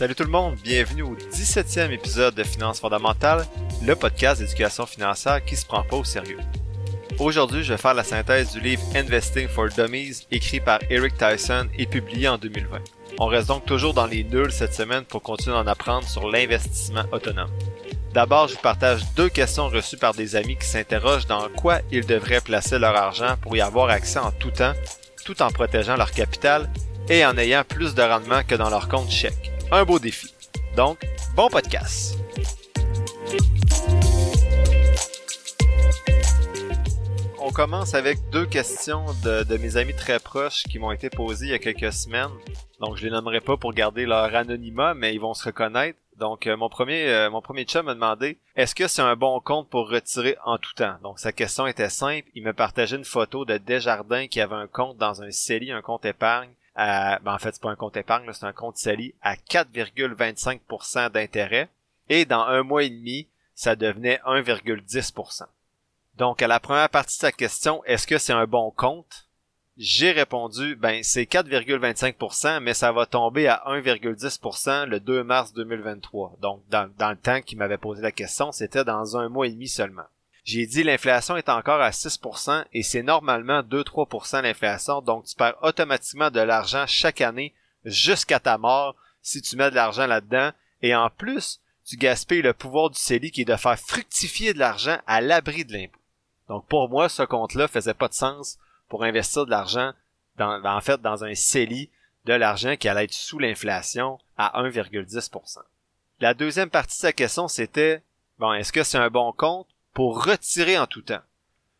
Salut tout le monde, bienvenue au 17e épisode de Finances fondamentales, le podcast d'éducation financière qui se prend pas au sérieux. Aujourd'hui, je vais faire la synthèse du livre Investing for Dummies écrit par Eric Tyson et publié en 2020. On reste donc toujours dans les nuls cette semaine pour continuer d'en apprendre sur l'investissement autonome. D'abord, je vous partage deux questions reçues par des amis qui s'interrogent dans quoi ils devraient placer leur argent pour y avoir accès en tout temps, tout en protégeant leur capital et en ayant plus de rendement que dans leur compte chèque. Un beau défi. Donc, bon podcast. On commence avec deux questions de, de mes amis très proches qui m'ont été posées il y a quelques semaines. Donc, je les nommerai pas pour garder leur anonymat, mais ils vont se reconnaître. Donc, euh, mon premier euh, mon premier m'a demandé est-ce que c'est un bon compte pour retirer en tout temps? Donc, sa question était simple. Il me partageait une photo de Desjardins qui avait un compte dans un CELI, un compte épargne. Ben en fait, c'est pas un compte épargne, c'est un compte CELI à 4,25% d'intérêt. Et dans un mois et demi, ça devenait 1,10%. Donc, à la première partie de sa question, est-ce que c'est un bon compte? J'ai répondu, ben c'est 4,25%, mais ça va tomber à 1,10% le 2 mars 2023. Donc, dans, dans le temps qu'il m'avait posé la question, c'était dans un mois et demi seulement. J'ai dit l'inflation est encore à 6% et c'est normalement 2-3% l'inflation, donc tu perds automatiquement de l'argent chaque année jusqu'à ta mort si tu mets de l'argent là-dedans. Et en plus, tu gaspilles le pouvoir du CELI qui est de faire fructifier de l'argent à l'abri de l'impôt. Donc pour moi, ce compte-là faisait pas de sens pour investir de l'argent dans, en fait dans un CELI de l'argent qui allait être sous l'inflation à 1,10%. La deuxième partie de sa question c'était bon, est-ce que c'est un bon compte? Pour retirer en tout temps?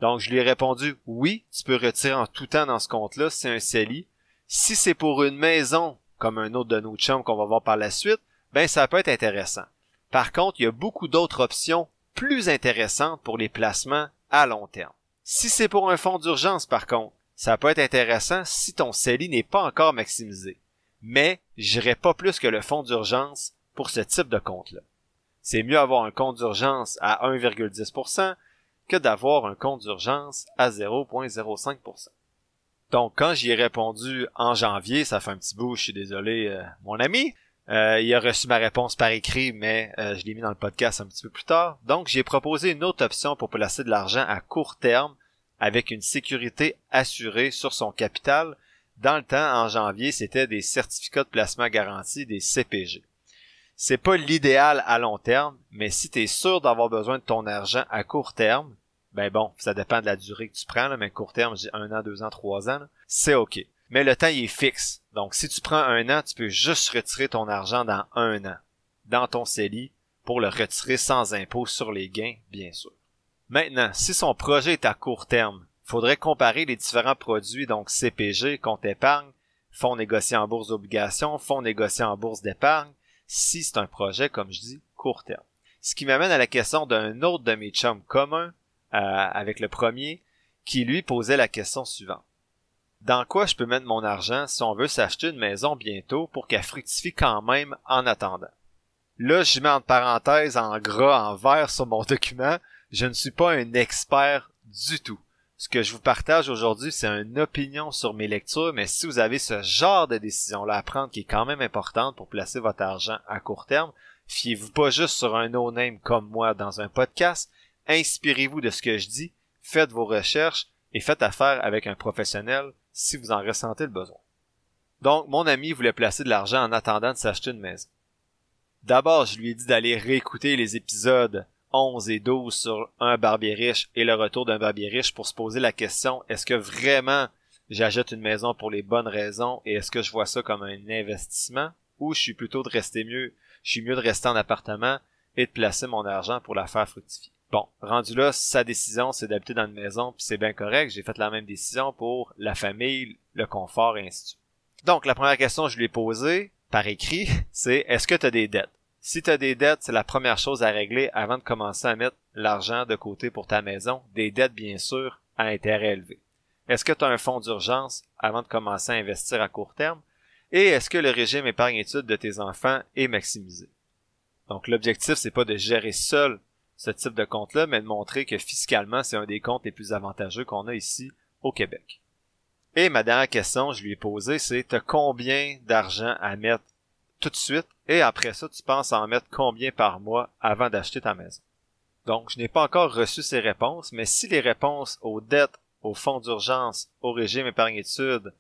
Donc je lui ai répondu oui, tu peux retirer en tout temps dans ce compte-là, c'est un CELI. Si c'est pour une maison, comme un autre de nos chums qu'on va voir par la suite, ben ça peut être intéressant. Par contre, il y a beaucoup d'autres options plus intéressantes pour les placements à long terme. Si c'est pour un fonds d'urgence, par contre, ça peut être intéressant si ton CELI n'est pas encore maximisé. Mais j'irai pas plus que le fonds d'urgence pour ce type de compte-là. C'est mieux avoir un compte d'urgence à 1,10% que d'avoir un compte d'urgence à 0,05%. Donc, quand j'y ai répondu en janvier, ça fait un petit bout, je suis désolé, euh, mon ami, euh, il a reçu ma réponse par écrit, mais euh, je l'ai mis dans le podcast un petit peu plus tard. Donc, j'ai proposé une autre option pour placer de l'argent à court terme avec une sécurité assurée sur son capital. Dans le temps, en janvier, c'était des certificats de placement garantis, des CPG. C'est pas l'idéal à long terme, mais si tu es sûr d'avoir besoin de ton argent à court terme, ben bon, ça dépend de la durée que tu prends, là, mais court terme, j'ai un an, deux ans, trois ans, c'est OK. Mais le temps, est fixe. Donc, si tu prends un an, tu peux juste retirer ton argent dans un an, dans ton CELI, pour le retirer sans impôt sur les gains, bien sûr. Maintenant, si son projet est à court terme, faudrait comparer les différents produits, donc CPG, compte épargne, fonds négociés en bourse d'obligation, fonds négociés en bourse d'épargne, si c'est un projet, comme je dis, court terme. Ce qui m'amène à la question d'un autre de mes chums communs, euh, avec le premier, qui lui posait la question suivante. Dans quoi je peux mettre mon argent si on veut s'acheter une maison bientôt pour qu'elle fructifie quand même en attendant? Là, je mets en parenthèse en gras, en vert sur mon document, je ne suis pas un expert du tout. Ce que je vous partage aujourd'hui, c'est une opinion sur mes lectures, mais si vous avez ce genre de décision-là à prendre qui est quand même importante pour placer votre argent à court terme, fiez-vous pas juste sur un no-name comme moi dans un podcast, inspirez-vous de ce que je dis, faites vos recherches et faites affaire avec un professionnel si vous en ressentez le besoin. Donc, mon ami voulait placer de l'argent en attendant de s'acheter une maison. D'abord, je lui ai dit d'aller réécouter les épisodes 11 et 12 sur un barbier riche et le retour d'un barbier riche pour se poser la question est-ce que vraiment j'achète une maison pour les bonnes raisons et est-ce que je vois ça comme un investissement ou je suis plutôt de rester mieux, je suis mieux de rester en appartement et de placer mon argent pour la faire fructifier? Bon, rendu là, sa décision, c'est d'habiter dans une maison, puis c'est bien correct. J'ai fait la même décision pour la famille, le confort, et ainsi de suite. Donc, la première question que je lui ai posée, par écrit, c'est est-ce que tu as des dettes? Si tu as des dettes, c'est la première chose à régler avant de commencer à mettre l'argent de côté pour ta maison. Des dettes, bien sûr, à intérêt élevé. Est-ce que tu as un fonds d'urgence avant de commencer à investir à court terme? Et est-ce que le régime épargne-études de tes enfants est maximisé? Donc, l'objectif, c'est pas de gérer seul ce type de compte-là, mais de montrer que fiscalement, c'est un des comptes les plus avantageux qu'on a ici au Québec. Et ma dernière question, je lui ai posée, c'est t'as combien d'argent à mettre tout de suite et après ça, tu penses en mettre combien par mois avant d'acheter ta maison? Donc, je n'ai pas encore reçu ces réponses, mais si les réponses aux dettes, au fonds d'urgence, au régime épargne-études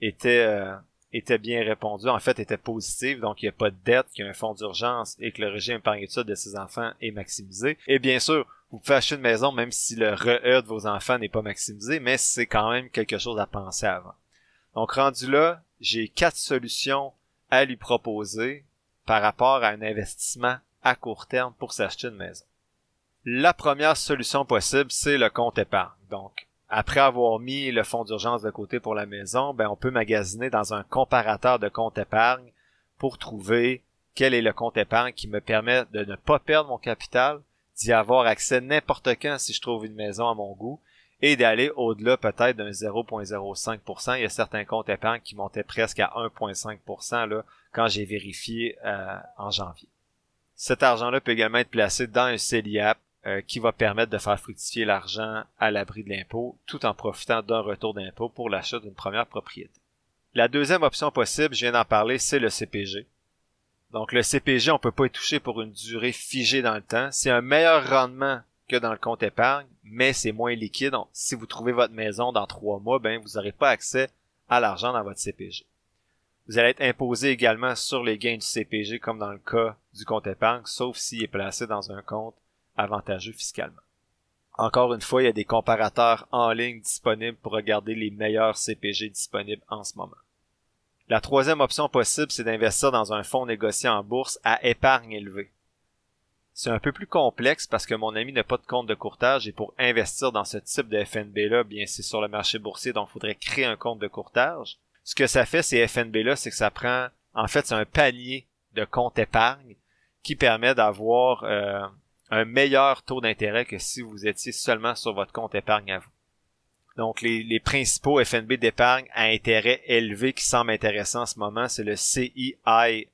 étaient, euh, étaient bien répondues, en fait étaient positives, donc il n'y a pas de dette, qu'il y a un fonds d'urgence et que le régime épargne-études de ses enfants est maximisé. Et bien sûr, vous pouvez acheter une maison même si le RE de vos enfants n'est pas maximisé, mais c'est quand même quelque chose à penser avant. Donc rendu là, j'ai quatre solutions à lui proposer par rapport à un investissement à court terme pour s'acheter une maison. La première solution possible, c'est le compte épargne. Donc, après avoir mis le fonds d'urgence de côté pour la maison, ben, on peut magasiner dans un comparateur de compte épargne pour trouver quel est le compte épargne qui me permet de ne pas perdre mon capital, d'y avoir accès n'importe quand si je trouve une maison à mon goût et d'aller au-delà peut-être d'un 0.05%. Il y a certains comptes épargne qui montaient presque à 1.5% là, quand j'ai vérifié euh, en janvier. Cet argent-là peut également être placé dans un CELIAP euh, qui va permettre de faire fructifier l'argent à l'abri de l'impôt tout en profitant d'un retour d'impôt pour l'achat d'une première propriété. La deuxième option possible, je viens d'en parler, c'est le CPG. Donc le CPG, on peut pas y toucher pour une durée figée dans le temps. C'est un meilleur rendement que dans le compte épargne, mais c'est moins liquide. Donc, si vous trouvez votre maison dans trois mois, ben vous n'aurez pas accès à l'argent dans votre CPG. Vous allez être imposé également sur les gains du CPG comme dans le cas du compte épargne, sauf s'il est placé dans un compte avantageux fiscalement. Encore une fois, il y a des comparateurs en ligne disponibles pour regarder les meilleurs CPG disponibles en ce moment. La troisième option possible, c'est d'investir dans un fonds négocié en bourse à épargne élevée. C'est un peu plus complexe parce que mon ami n'a pas de compte de courtage et pour investir dans ce type de FNB-là, bien c'est sur le marché boursier, donc il faudrait créer un compte de courtage. Ce que ça fait, ces FNB-là, c'est que ça prend, en fait, c'est un panier de comptes épargne qui permet d'avoir euh, un meilleur taux d'intérêt que si vous étiez seulement sur votre compte épargne à vous. Donc, les, principaux FNB d'épargne à intérêt élevé qui semblent intéressants en ce moment, c'est le CEI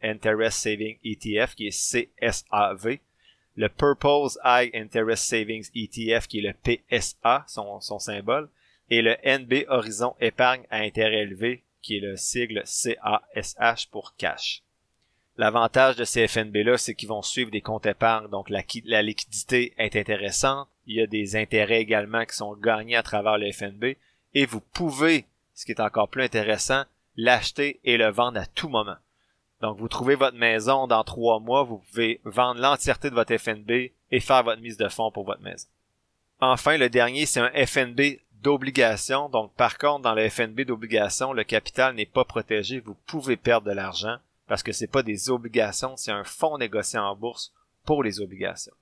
Interest Saving ETF, qui est CSAV, le Purpose High Interest Savings ETF, qui est le PSA, son, son symbole, et le NB Horizon Épargne à intérêt élevé, qui est le sigle CASH pour cash. L'avantage de ces FNB-là, c'est qu'ils vont suivre des comptes épargne, donc la, la, liquidité est intéressante. Il y a des intérêts également qui sont gagnés à travers le FNB. Et vous pouvez, ce qui est encore plus intéressant, l'acheter et le vendre à tout moment. Donc vous trouvez votre maison dans trois mois, vous pouvez vendre l'entièreté de votre FNB et faire votre mise de fonds pour votre maison. Enfin, le dernier, c'est un FNB d'obligation. Donc par contre, dans le FNB d'obligation, le capital n'est pas protégé, vous pouvez perdre de l'argent parce que c'est pas des obligations, c'est un fonds négocié en bourse pour les obligations.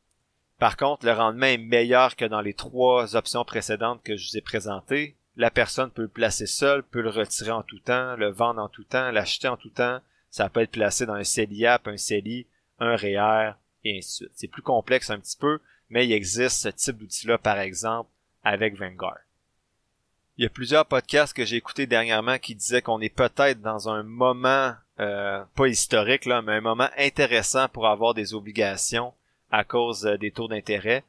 Par contre, le rendement est meilleur que dans les trois options précédentes que je vous ai présentées. La personne peut le placer seule, peut le retirer en tout temps, le vendre en tout temps, l'acheter en tout temps. Ça peut être placé dans un CELIAP, un CELI, un REER, et ainsi de suite. C'est plus complexe un petit peu, mais il existe ce type d'outil-là, par exemple, avec Vanguard. Il y a plusieurs podcasts que j'ai écoutés dernièrement qui disaient qu'on est peut-être dans un moment euh, pas historique, là, mais un moment intéressant pour avoir des obligations à cause euh, des taux d'intérêt.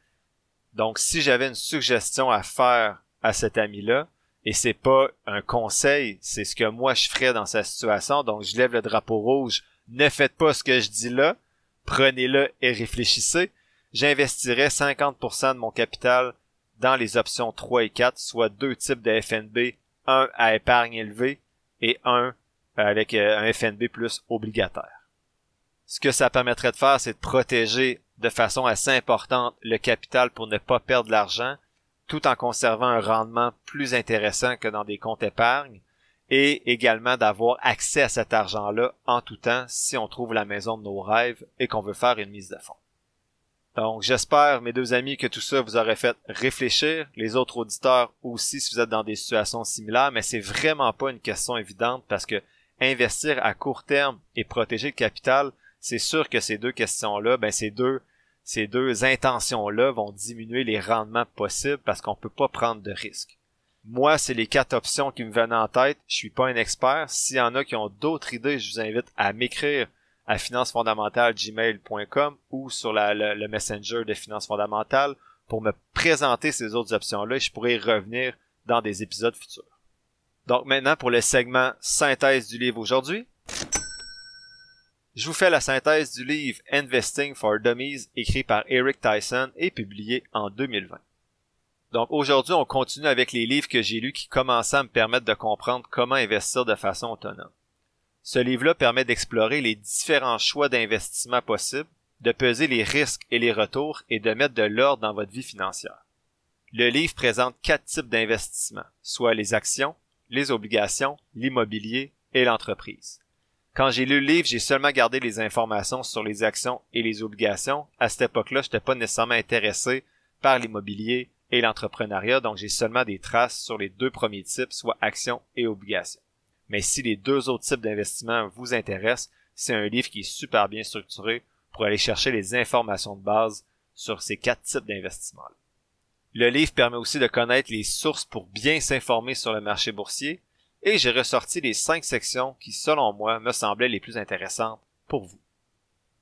Donc, si j'avais une suggestion à faire à cet ami-là, et c'est pas un conseil, c'est ce que moi je ferais dans sa situation, donc je lève le drapeau rouge, ne faites pas ce que je dis là, prenez-le et réfléchissez, j'investirais 50% de mon capital dans les options 3 et 4, soit deux types de FNB, un à épargne élevée et un avec euh, un FNB plus obligataire. Ce que ça permettrait de faire, c'est de protéger de façon assez importante le capital pour ne pas perdre l'argent, tout en conservant un rendement plus intéressant que dans des comptes épargne, et également d'avoir accès à cet argent-là en tout temps si on trouve la maison de nos rêves et qu'on veut faire une mise de fonds. Donc j'espère, mes deux amis, que tout ça vous aurait fait réfléchir, les autres auditeurs aussi si vous êtes dans des situations similaires, mais c'est vraiment pas une question évidente parce que investir à court terme et protéger le capital, c'est sûr que ces deux questions-là, ben ces deux ces deux intentions-là vont diminuer les rendements possibles parce qu'on peut pas prendre de risques. Moi, c'est les quatre options qui me viennent en tête. Je suis pas un expert. S'il y en a qui ont d'autres idées, je vous invite à m'écrire à financefondamentale.gmail.com ou sur le, messenger de Finances fondamentales pour me présenter ces autres options-là et je pourrai y revenir dans des épisodes futurs. Donc maintenant pour le segment synthèse du livre aujourd'hui. Je vous fais la synthèse du livre Investing for Dummies écrit par Eric Tyson et publié en 2020. Donc aujourd'hui, on continue avec les livres que j'ai lus qui commençaient à me permettre de comprendre comment investir de façon autonome. Ce livre-là permet d'explorer les différents choix d'investissement possibles, de peser les risques et les retours et de mettre de l'ordre dans votre vie financière. Le livre présente quatre types d'investissements, soit les actions, les obligations, l'immobilier et l'entreprise. Quand j'ai lu le livre, j'ai seulement gardé les informations sur les actions et les obligations. À cette époque-là, je n'étais pas nécessairement intéressé par l'immobilier et l'entrepreneuriat, donc j'ai seulement des traces sur les deux premiers types, soit actions et obligations. Mais si les deux autres types d'investissements vous intéressent, c'est un livre qui est super bien structuré pour aller chercher les informations de base sur ces quatre types d'investissements. Le livre permet aussi de connaître les sources pour bien s'informer sur le marché boursier, et j'ai ressorti les cinq sections qui, selon moi, me semblaient les plus intéressantes pour vous.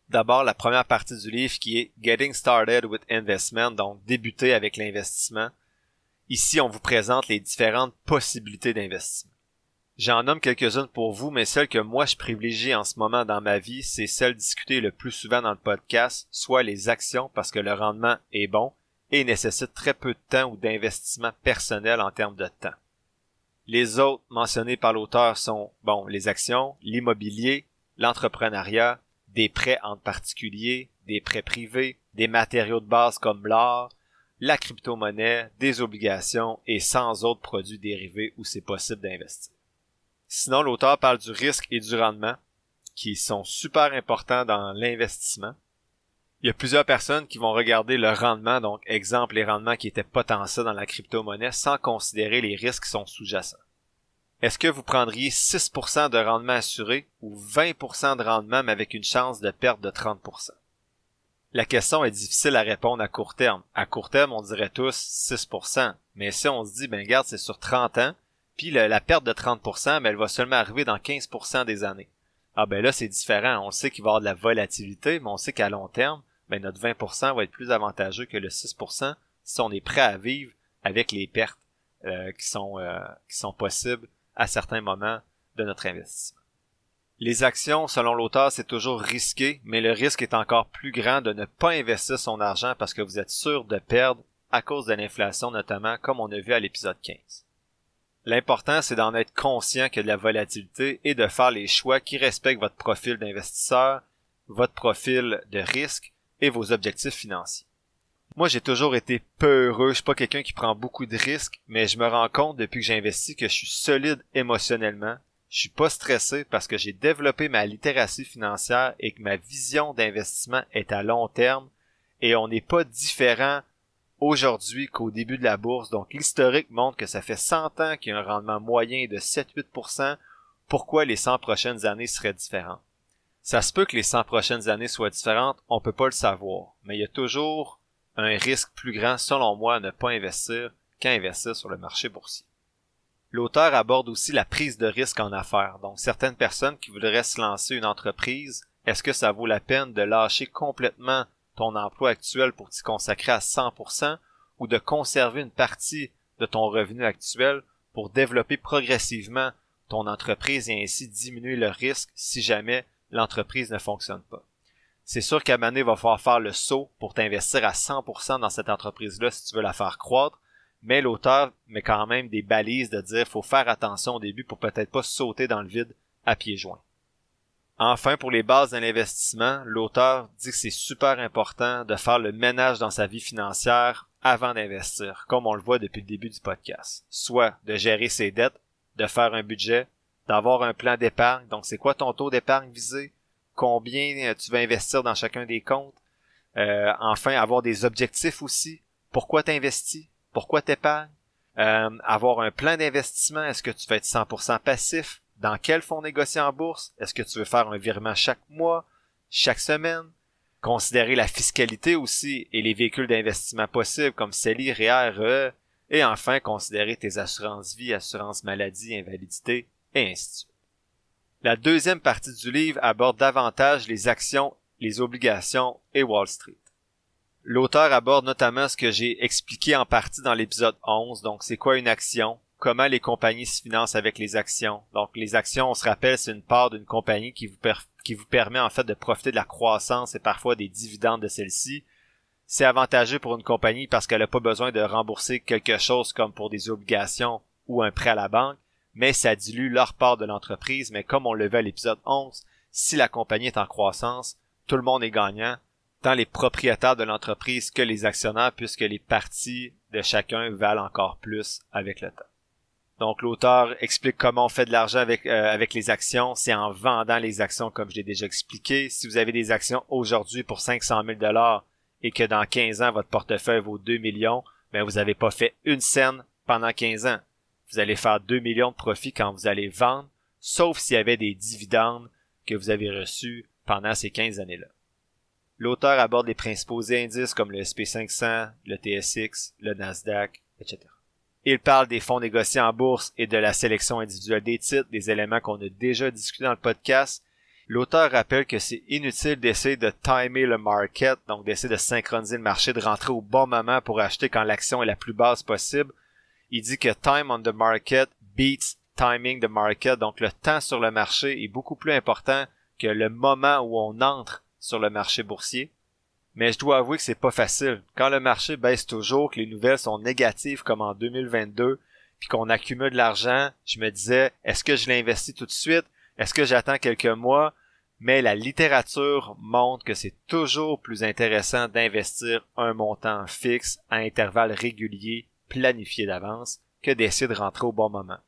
D'abord, la première partie du livre qui est Getting Started with Investment, donc débuter avec l'investissement. Ici, on vous présente les différentes possibilités d'investissement. J'en nomme quelques-unes pour vous, mais celle que moi je privilégie en ce moment dans ma vie, c'est celle discutée le plus souvent dans le podcast, soit les actions parce que le rendement est bon et nécessite très peu de temps ou d'investissement personnel en termes de temps. Les autres mentionnés par l'auteur sont, bon, les actions, l'immobilier, l'entrepreneuriat, des prêts entre particuliers, des prêts privés, des matériaux de base comme l'or, la crypto-monnaie, des obligations et sans autres produits dérivés où c'est possible d'investir. Sinon, l'auteur parle du risque et du rendement, qui sont super importants dans l'investissement. Il y a plusieurs personnes qui vont regarder le rendement, donc exemple les rendements qui étaient potentiels dans la crypto-monnaie sans considérer les risques qui sont sous-jacents. Est-ce que vous prendriez 6% de rendement assuré ou 20% de rendement mais avec une chance de perte de 30%? La question est difficile à répondre à court terme. À court terme, on dirait tous 6%. Mais si on se dit, ben regarde, c'est sur 30 ans, puis la, perte de 30%, mais elle va seulement arriver dans 15% des années. Ah ben là, c'est différent. On sait qu'il va y avoir de la volatilité, mais on sait qu'à long terme, ben notre 20% va être plus avantageux que le 6% si on est prêt à vivre avec les pertes euh, qui sont euh, qui sont possibles à certains moments de notre investissement. Les actions, selon l'auteur, c'est toujours risqué, mais le risque est encore plus grand de ne pas investir son argent parce que vous êtes sûr de perdre à cause de l'inflation notamment, comme on a vu à l'épisode 15. L'important, c'est d'en être conscient que de la volatilité et de faire les choix qui respectent votre profil d'investisseur, votre profil de risque et vos objectifs financiers. Moi, j'ai toujours été peu heureux. Je suis pas quelqu'un qui prend beaucoup de risques, mais je me rends compte depuis que j'ai investi que je suis solide émotionnellement. Je suis pas stressé parce que j'ai développé ma littératie financière et que ma vision d'investissement est à long terme et on n'est pas différent aujourd'hui qu'au début de la bourse. Donc, l'historique montre que ça fait 100 ans qu'il y a un rendement moyen de 7-8%. Pourquoi les 100 prochaines années seraient différentes? Ça se peut que les 100 prochaines années soient différentes, on peut pas le savoir. Mais il y a toujours un risque plus grand, selon moi, à ne pas investir qu'à investir sur le marché boursier. L'auteur aborde aussi la prise de risque en affaires. Donc, certaines personnes qui voudraient se lancer une entreprise, est-ce que ça vaut la peine de lâcher complètement ton emploi actuel pour t'y consacrer à 100% ou de conserver une partie de ton revenu actuel pour développer progressivement ton entreprise et ainsi diminuer le risque si jamais l'entreprise ne fonctionne pas c'est sûr qu'à Mané va falloir faire le saut pour t'investir à 100% dans cette entreprise-là si tu veux la faire croître. Mais l'auteur met quand même des balises de dire faut faire attention au début pour peut-être pas sauter dans le vide à pieds joints. Enfin, pour les bases de l'investissement, l'auteur dit que c'est super important de faire le ménage dans sa vie financière avant d'investir, comme on le voit depuis le début du podcast. Soit de gérer ses dettes, de faire un budget, d'avoir un plan d'épargne. Donc, c'est quoi ton taux d'épargne visé? combien euh, tu vas investir dans chacun des comptes? Euh, enfin, avoir des objectifs aussi. Pourquoi t'investis? Pourquoi t'épargnes? Euh, avoir un plan d'investissement. Est-ce que tu veux être 100% passif? Dans quel fonds négocier en bourse? Est-ce que tu veux faire un virement chaque mois? Chaque semaine? Considérer la fiscalité aussi et les véhicules d'investissement possibles comme CELI, REER, RE. Et enfin, considérer tes assurances vie, assurances maladie, invalidité, et ainsi de suite. La deuxième partie du livre aborde davantage les actions, les obligations et Wall Street. L'auteur aborde notamment ce que j'ai expliqué en partie dans l'épisode 11, donc c'est quoi une action, comment les compagnies se financent avec les actions. Donc les actions, on se rappelle, c'est une part d'une compagnie qui vous qui vous permet en fait de profiter de la croissance et parfois des dividendes de celle-ci. C'est avantageux pour une compagnie parce qu'elle n'a pas besoin de rembourser quelque chose comme pour des obligations ou un prêt à la banque, mais ça dilue leur part de l'entreprise. Mais comme on le vu à l'épisode 11, si la compagnie est en croissance, tout le monde est gagnant, tant les propriétaires de l'entreprise que les actionnaires, puisque les parties de chacun valent encore plus avec le temps. Donc l'auteur explique comment on fait de l'argent avec, euh, avec les actions. C'est en vendant les actions comme je l'ai déjà expliqué. Si vous avez des actions aujourd'hui pour 500 000 dollars et que dans 15 ans votre portefeuille vaut 2 millions, ben vous n'avez pas fait une scène pendant 15 ans. Vous allez faire 2 millions de profits quand vous allez vendre, sauf s'il y avait des dividendes que vous avez reçus pendant ces 15 années-là. L'auteur aborde les principaux indices comme le SP500, le TSX, le Nasdaq, etc. Il parle des fonds négociés en bourse et de la sélection individuelle des titres, des éléments qu'on a déjà discutés dans le podcast. L'auteur rappelle que c'est inutile d'essayer de timer le market, donc d'essayer de synchroniser le marché, de rentrer au bon moment pour acheter quand l'action est la plus basse possible. Il dit que time on the market beats timing the market, donc le temps sur le marché est beaucoup plus important que le moment où on entre sur le marché boursier. Mais je dois avouer que c'est pas facile. Quand le marché baisse toujours, que les nouvelles sont négatives comme en 2022, puis qu'on accumule de l'argent, je me disais, est-ce que je l'investis tout de suite? Est-ce que j'attends quelques mois? Mais la littérature montre que c'est toujours plus intéressant d'investir un montant fixe à intervalles réguliers, planifiés d'avance, que d'essayer de rentrer au bon moment.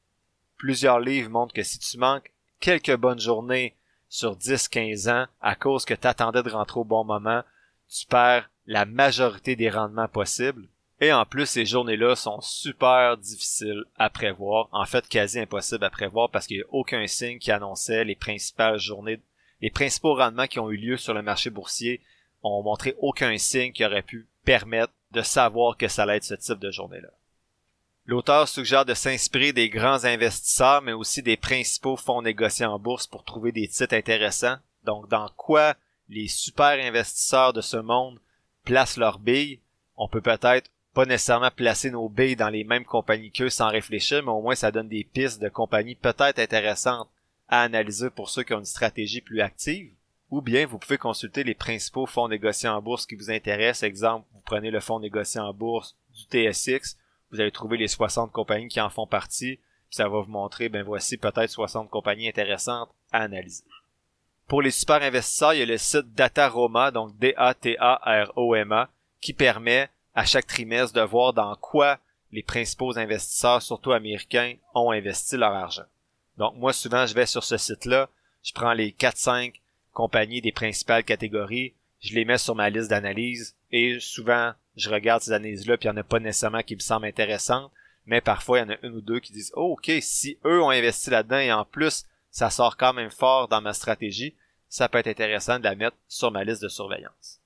Plusieurs livres montrent que si tu manques quelques bonnes journées sur 10-15 ans à cause que tu attendais de rentrer au bon moment, tu perds la majorité des rendements possibles. Et en plus, ces journées-là sont super difficiles à prévoir, en fait quasi impossibles à prévoir parce qu'il n'y a aucun signe qui annonçait les principales journées, les principaux rendements qui ont eu lieu sur le marché boursier ont montré aucun signe qui aurait pu permettre de savoir que ça allait être ce type de journée-là. L'auteur suggère de s'inspirer des grands investisseurs, mais aussi des principaux fonds négociés en bourse pour trouver des titres intéressants. Donc, dans quoi les super investisseurs de ce monde placent leurs billes, on peut peut-être pas nécessairement placer nos billes dans les mêmes compagnies qu'eux sans réfléchir, mais au moins ça donne des pistes de compagnies peut-être intéressantes à analyser pour ceux qui ont une stratégie plus active. Ou bien vous pouvez consulter les principaux fonds négociés en bourse qui vous intéressent. Exemple, vous prenez le fonds négocié en bourse du TSX, vous allez trouver les 60 compagnies qui en font partie, ça va vous montrer, ben voici peut-être 60 compagnies intéressantes à analyser. Pour les super investisseurs, il y a le site Dataroma, donc D-A-T-A-R-O-M-A, qui permet à chaque trimestre de voir dans quoi les principaux investisseurs, surtout américains, ont investi leur argent. Donc moi, souvent, je vais sur ce site-là, je prends les 4-5 compagnies des principales catégories, je les mets sur ma liste d'analyse et souvent, je regarde ces analyses-là, puis il n'y en a pas nécessairement qui me semblent intéressantes, mais parfois, il y en a une ou deux qui disent, oh, ok, si eux ont investi là-dedans et en plus, ça sort quand même fort dans ma stratégie, ça peut être intéressant de la mettre sur ma liste de surveillance.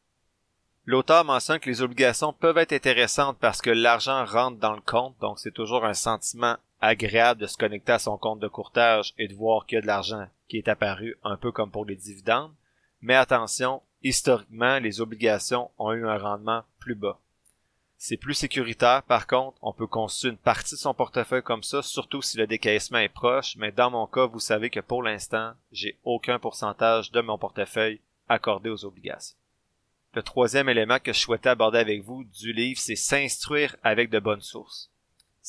L'auteur mentionne que les obligations peuvent être intéressantes parce que l'argent rentre dans le compte, donc c'est toujours un sentiment agréable de se connecter à son compte de courtage et de voir qu'il y a de l'argent qui est apparu un peu comme pour les dividendes. Mais attention, historiquement, les obligations ont eu un rendement plus bas. C'est plus sécuritaire, par contre, on peut constituer une partie de son portefeuille comme ça, surtout si le décaissement est proche, mais dans mon cas, vous savez que pour l'instant, j'ai aucun pourcentage de mon portefeuille accordé aux obligations. Le troisième élément que je souhaitais aborder avec vous du livre, c'est s'instruire avec de bonnes sources.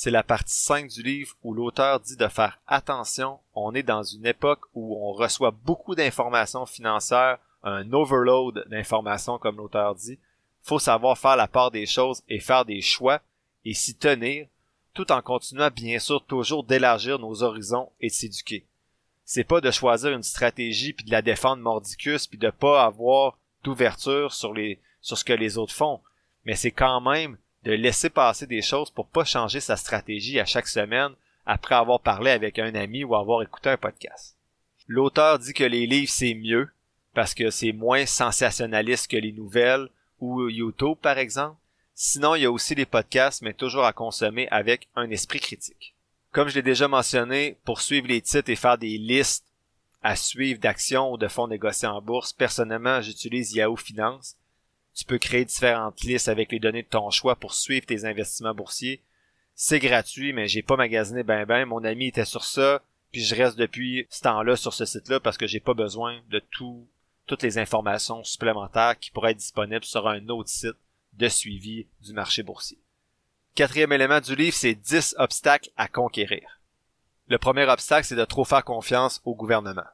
C'est la partie 5 du livre où l'auteur dit de faire attention, on est dans une époque où on reçoit beaucoup d'informations financières, un overload d'informations comme l'auteur dit, faut savoir faire la part des choses et faire des choix et s'y tenir, tout en continuant bien sûr toujours d'élargir nos horizons et de s'éduquer. C'est pas de choisir une stratégie puis de la défendre mordicus puis de pas avoir d'ouverture sur les sur ce que les autres font, mais c'est quand même de laisser passer des choses pour pas changer sa stratégie à chaque semaine après avoir parlé avec un ami ou avoir écouté un podcast. L'auteur dit que les livres c'est mieux parce que c'est moins sensationnaliste que les nouvelles, ou YouTube par exemple. Sinon, il y a aussi les podcasts, mais toujours à consommer avec un esprit critique. Comme je l'ai déjà mentionné, pour suivre les titres et faire des listes à suivre d'actions ou de fonds négociés en bourse, personnellement, j'utilise Yahoo Finance. Tu peux créer différentes listes avec les données de ton choix pour suivre tes investissements boursiers. C'est gratuit, mais j'ai pas magasiné ben ben. Mon ami était sur ça, puis je reste depuis ce temps-là sur ce site-là parce que j'ai pas besoin de tout, toutes les informations supplémentaires qui pourraient être disponibles sur un autre site de suivi du marché boursier. Quatrième élément du livre, c'est 10 obstacles à conquérir. Le premier obstacle, c'est de trop faire confiance au gouvernement.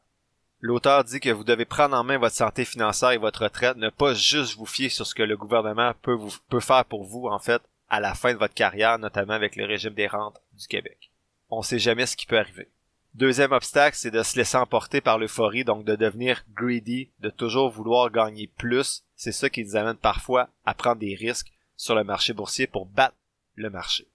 L'auteur dit que vous devez prendre en main votre santé financière et votre retraite, ne pas juste vous fier sur ce que le gouvernement peut, faire pour vous, en fait, à la fin de votre carrière, notamment avec le régime des rentes du Québec. On sait jamais ce qui peut arriver. Deuxième obstacle, c'est de se laisser emporter par l'euphorie, donc de devenir greedy, de toujours vouloir gagner plus. C'est ça qui nous amène parfois à prendre des risques sur le marché boursier pour battre le marché.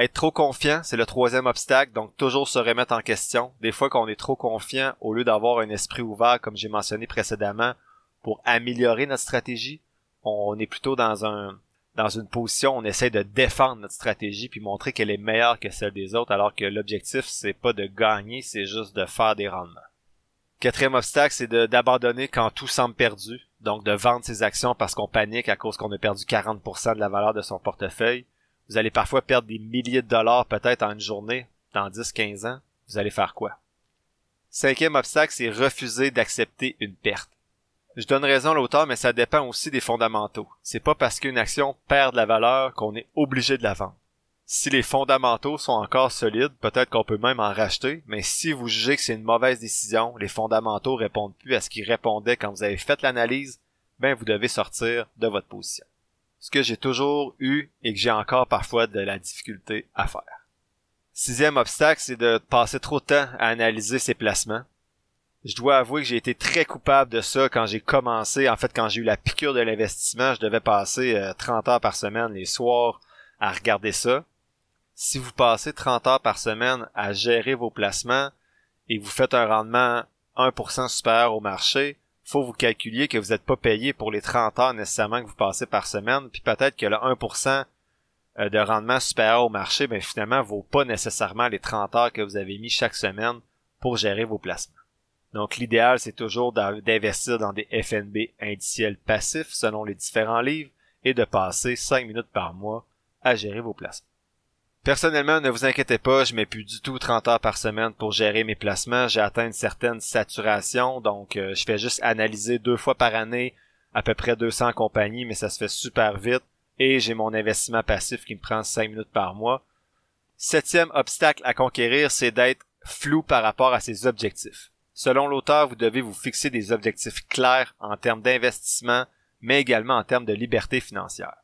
Être trop confiant, c'est le troisième obstacle, donc toujours se remettre en question. Des fois qu'on est trop confiant, au lieu d'avoir un esprit ouvert, comme j'ai mentionné précédemment, pour améliorer notre stratégie, on est plutôt dans un dans une position, on essaie de défendre notre stratégie puis montrer qu'elle est meilleure que celle des autres, alors que l'objectif c'est pas de gagner, c'est juste de faire des rendements. Quatrième obstacle, c'est d'abandonner quand tout semble perdu, donc de vendre ses actions parce qu'on panique à cause qu'on a perdu 40% de la valeur de son portefeuille. Vous allez parfois perdre des milliers de dollars peut-être en une journée, dans 10-15 ans. Vous allez faire quoi? Cinquième obstacle, c'est refuser d'accepter une perte. Je donne raison à l'auteur, mais ça dépend aussi des fondamentaux. C'est pas parce qu'une action perd de la valeur qu'on est obligé de la vendre. Si les fondamentaux sont encore solides, peut-être qu'on peut même en racheter, mais si vous jugez que c'est une mauvaise décision, les fondamentaux répondent plus à ce qu'ils répondaient quand vous avez fait l'analyse, ben vous devez sortir de votre position ce que j'ai toujours eu et que j'ai encore parfois de la difficulté à faire. Sixième obstacle, c'est de passer trop de temps à analyser ses placements. Je dois avouer que j'ai été très coupable de ça quand j'ai commencé. En fait, quand j'ai eu la piqûre de l'investissement, je devais passer 30 euh, heures par semaine les soirs à regarder ça. Si vous passez 30 heures par semaine à gérer vos placements et vous faites un rendement 1% supérieur au marché, faut vous calculiez que vous n'êtes pas payé pour les 30 heures nécessairement que vous passez par semaine, puis peut-être que le 1% euh, de rendement supérieur au marché, ben finalement, vaut pas nécessairement les 30 heures que vous avez mis chaque semaine pour gérer vos placements. Donc l'idéal, c'est toujours d'investir dans des FNB indiciels passifs selon les différents livres et de passer 5 minutes par mois à gérer vos placements. Personnellement, ne vous inquiétez pas, je mets plus du tout 30 heures par semaine pour gérer mes placements. J'ai atteint une certaine saturation, donc euh, je fais juste analyser deux fois par année à peu près 200 compagnies, mais ça se fait super vite. Et j'ai mon investissement passif qui me prend 5 minutes par mois. Septième obstacle à conquérir, c'est d'être flou par rapport à ses objectifs. Selon l'auteur, vous devez vous fixer des objectifs clairs en termes d'investissement, mais également en termes de liberté financière.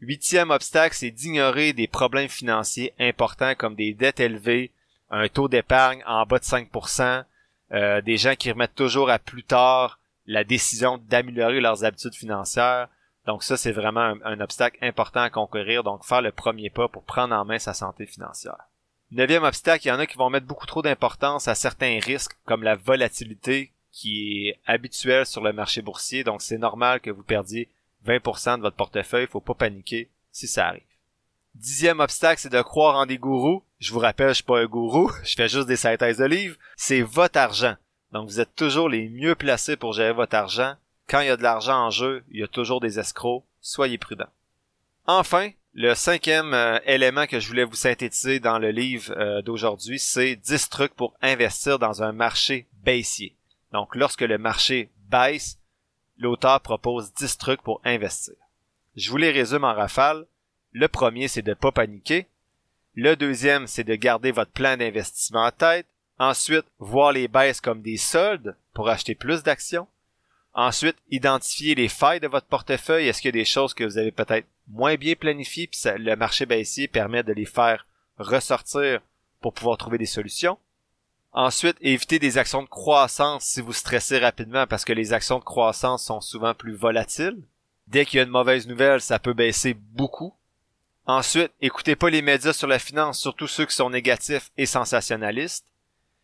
Huitième obstacle, c'est d'ignorer des problèmes financiers importants comme des dettes élevées, un taux d'épargne en bas de 5%, euh, des gens qui remettent toujours à plus tard la décision d'améliorer leurs habitudes financières. Donc ça, c'est vraiment un, obstacle important à conquérir, donc faire le premier pas pour prendre en main sa santé financière. Neuvième obstacle, il y en a qui vont mettre beaucoup trop d'importance à certains risques, comme la volatilité qui est habituelle sur le marché boursier, donc c'est normal que vous perdiez 20% de votre portefeuille, faut pas paniquer si ça arrive. Dixième obstacle, c'est de croire en des gourous. Je vous rappelle, je suis pas un gourou, je fais juste des synthèses de livres. C'est votre argent. Donc vous êtes toujours les mieux placés pour gérer votre argent. Quand il y a de l'argent en jeu, il y a toujours des escrocs. Soyez prudents. Enfin, le cinquième euh, élément que je voulais vous synthétiser dans le livre euh, d'aujourd'hui, c'est 10 trucs pour investir dans un marché baissier. Donc lorsque le marché baisse, l'auteur propose 10 trucs pour investir. Je vous les résume en rafale. Le premier, c'est de pas paniquer. Le deuxième, c'est de garder votre plan d'investissement en tête. Ensuite, voir les baisses comme des soldes pour acheter plus d'actions. Ensuite, identifier les failles de votre portefeuille. Est-ce qu'il y a des choses que vous avez peut-être moins bien planifiées, le marché baissier permet de les faire ressortir pour pouvoir trouver des solutions? Ensuite, évitez des actions de croissance si vous stressez rapidement parce que les actions de croissance sont souvent plus volatiles. Dès qu'il y a une mauvaise nouvelle, ça peut baisser beaucoup. Ensuite, écoutez pas les médias sur la finance, surtout ceux qui sont négatifs et sensationnalistes.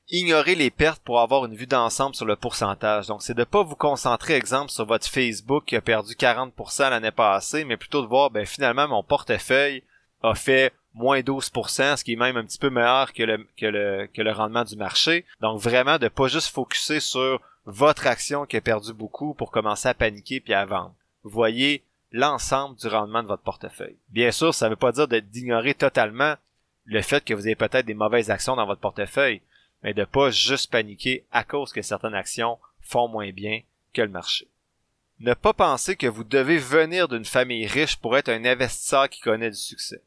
Ignorez les pertes pour avoir une vue d'ensemble sur le pourcentage. Donc, c'est de pas vous concentrer, exemple, sur votre Facebook qui a perdu 40% l'année passée, mais plutôt de voir, ben, finalement, mon portefeuille a fait moins 12%, ce qui est même un petit peu meilleur que le, que le, que le rendement du marché. Donc vraiment de pas juste focuser sur votre action qui a perdu beaucoup pour commencer à paniquer puis à vendre. Voyez l'ensemble du rendement de votre portefeuille. Bien sûr, ça ne veut pas dire d'ignorer totalement le fait que vous avez peut-être des mauvaises actions dans votre portefeuille. mais de pas juste paniquer à cause que certaines actions font moins bien que le marché. Ne pas penser que vous devez venir d'une famille riche pour être un investisseur qui connaît du succès.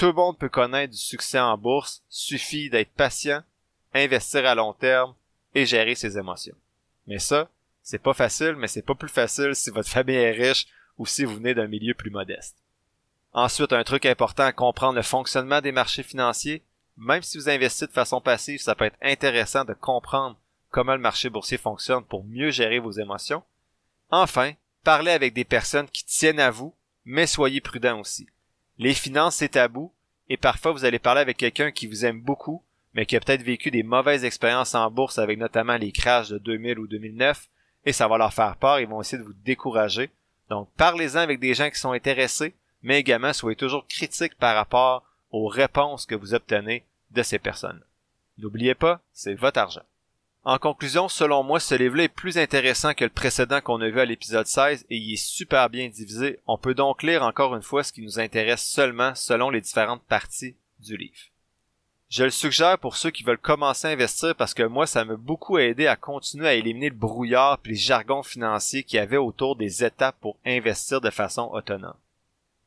Tout le monde peut connaître du succès en bourse, suffit d'être patient, investir à long terme et gérer ses émotions. Mais ça, c'est pas facile, mais c'est pas plus facile si votre famille est riche ou si vous venez d'un milieu plus modeste. Ensuite, un truc important à comprendre le fonctionnement des marchés financiers. Même si vous investissez de façon passive, ça peut être intéressant de comprendre comment le marché boursier fonctionne pour mieux gérer vos émotions. Enfin, parlez avec des personnes qui tiennent à vous, mais soyez prudent aussi. Les finances, c'est tabou, et parfois vous allez parler avec quelqu'un qui vous aime beaucoup, mais qui a peut-être vécu des mauvaises expériences en bourse avec notamment les crashs de 2000 ou 2009, et ça va leur faire peur, ils vont essayer de vous décourager. Donc, parlez-en avec des gens qui sont intéressés, mais également soyez toujours critique par rapport aux réponses que vous obtenez de ces personnes. N'oubliez pas, c'est votre argent. En conclusion, selon moi, ce livre-là est plus intéressant que le précédent qu'on a vu à l'épisode 16 et il est super bien divisé. On peut donc lire encore une fois ce qui nous intéresse seulement selon les différentes parties du livre. Je le suggère pour ceux qui veulent commencer à investir parce que moi, ça m'a beaucoup aidé à continuer à éliminer le brouillard et les jargons financiers qu'il y avait autour des étapes pour investir de façon autonome.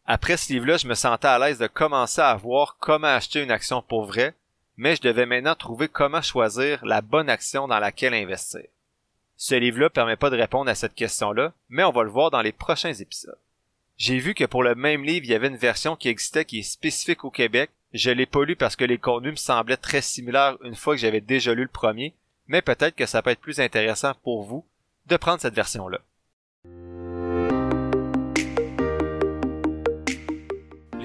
Après ce livre-là, je me sentais à l'aise de commencer à voir comment acheter une action pour vrai, mais je devais maintenant trouver comment choisir la bonne action dans laquelle investir. Ce livre-là permet pas de répondre à cette question-là, mais on va le voir dans les prochains épisodes. J'ai vu que pour le même livre, il y avait une version qui existait qui est spécifique au Québec. Je l'ai pas lu parce que les contenus me semblaient très similaires une fois que j'avais déjà lu le premier, mais peut-être que ça peut être plus intéressant pour vous de prendre cette version-là.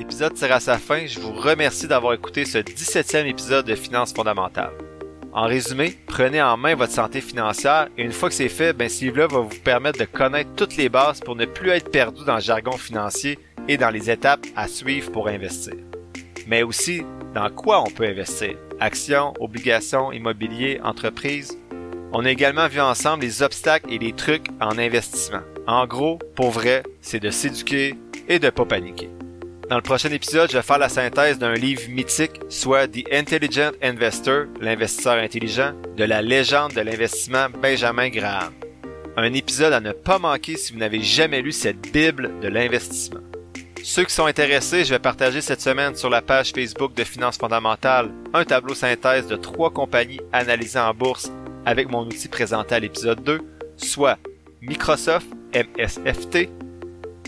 L'épisode tire à sa fin, je vous remercie d'avoir écouté ce 17e épisode de Finances fondamentales. En résumé, prenez en main votre santé financière et une fois que c'est fait, ben, ce livre-là va vous permettre de connaître toutes les bases pour ne plus être perdu dans le jargon financier et dans les étapes à suivre pour investir. Mais aussi dans quoi on peut investir? Actions, obligations, immobilier, entreprises. On a également vu ensemble les obstacles et les trucs en investissement. En gros, pour vrai, c'est de s'éduquer et de pas paniquer. Dans le prochain épisode, je vais faire la synthèse d'un livre mythique, soit The Intelligent Investor, l'investisseur intelligent, de la légende de l'investissement Benjamin Graham. Un épisode à ne pas manquer si vous n'avez jamais lu cette Bible de l'investissement. Ceux qui sont intéressés, je vais partager cette semaine sur la page Facebook de Finances fondamentales un tableau synthèse de trois compagnies analysées en bourse avec mon outil présenté à l'épisode 2, soit Microsoft, MSFT,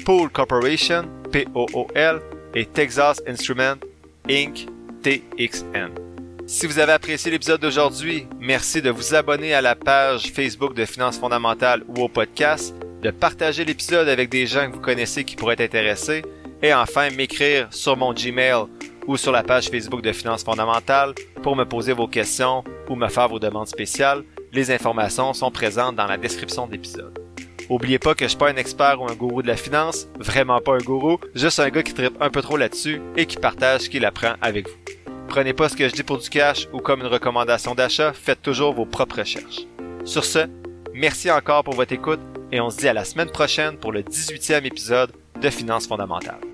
Pool Corporation, POOL, et Texas Instrument Inc. TXN. Si vous avez apprécié l'épisode d'aujourd'hui, merci de vous abonner à la page Facebook de Finances fondamentales ou au podcast, de partager l'épisode avec des gens que vous connaissez qui pourraient être intéressés, et enfin m'écrire sur mon Gmail ou sur la page Facebook de Finances fondamentales pour me poser vos questions ou me faire vos demandes spéciales. Les informations sont présentes dans la description de l'épisode. Oubliez pas que je suis pas un expert ou un gourou de la finance, vraiment pas un gourou, juste un gars qui tripe un peu trop là-dessus et qui partage ce qu'il apprend avec vous. Prenez pas ce que je dis pour du cash ou comme une recommandation d'achat, faites toujours vos propres recherches. Sur ce, merci encore pour votre écoute et on se dit à la semaine prochaine pour le 18e épisode de Finances fondamentales.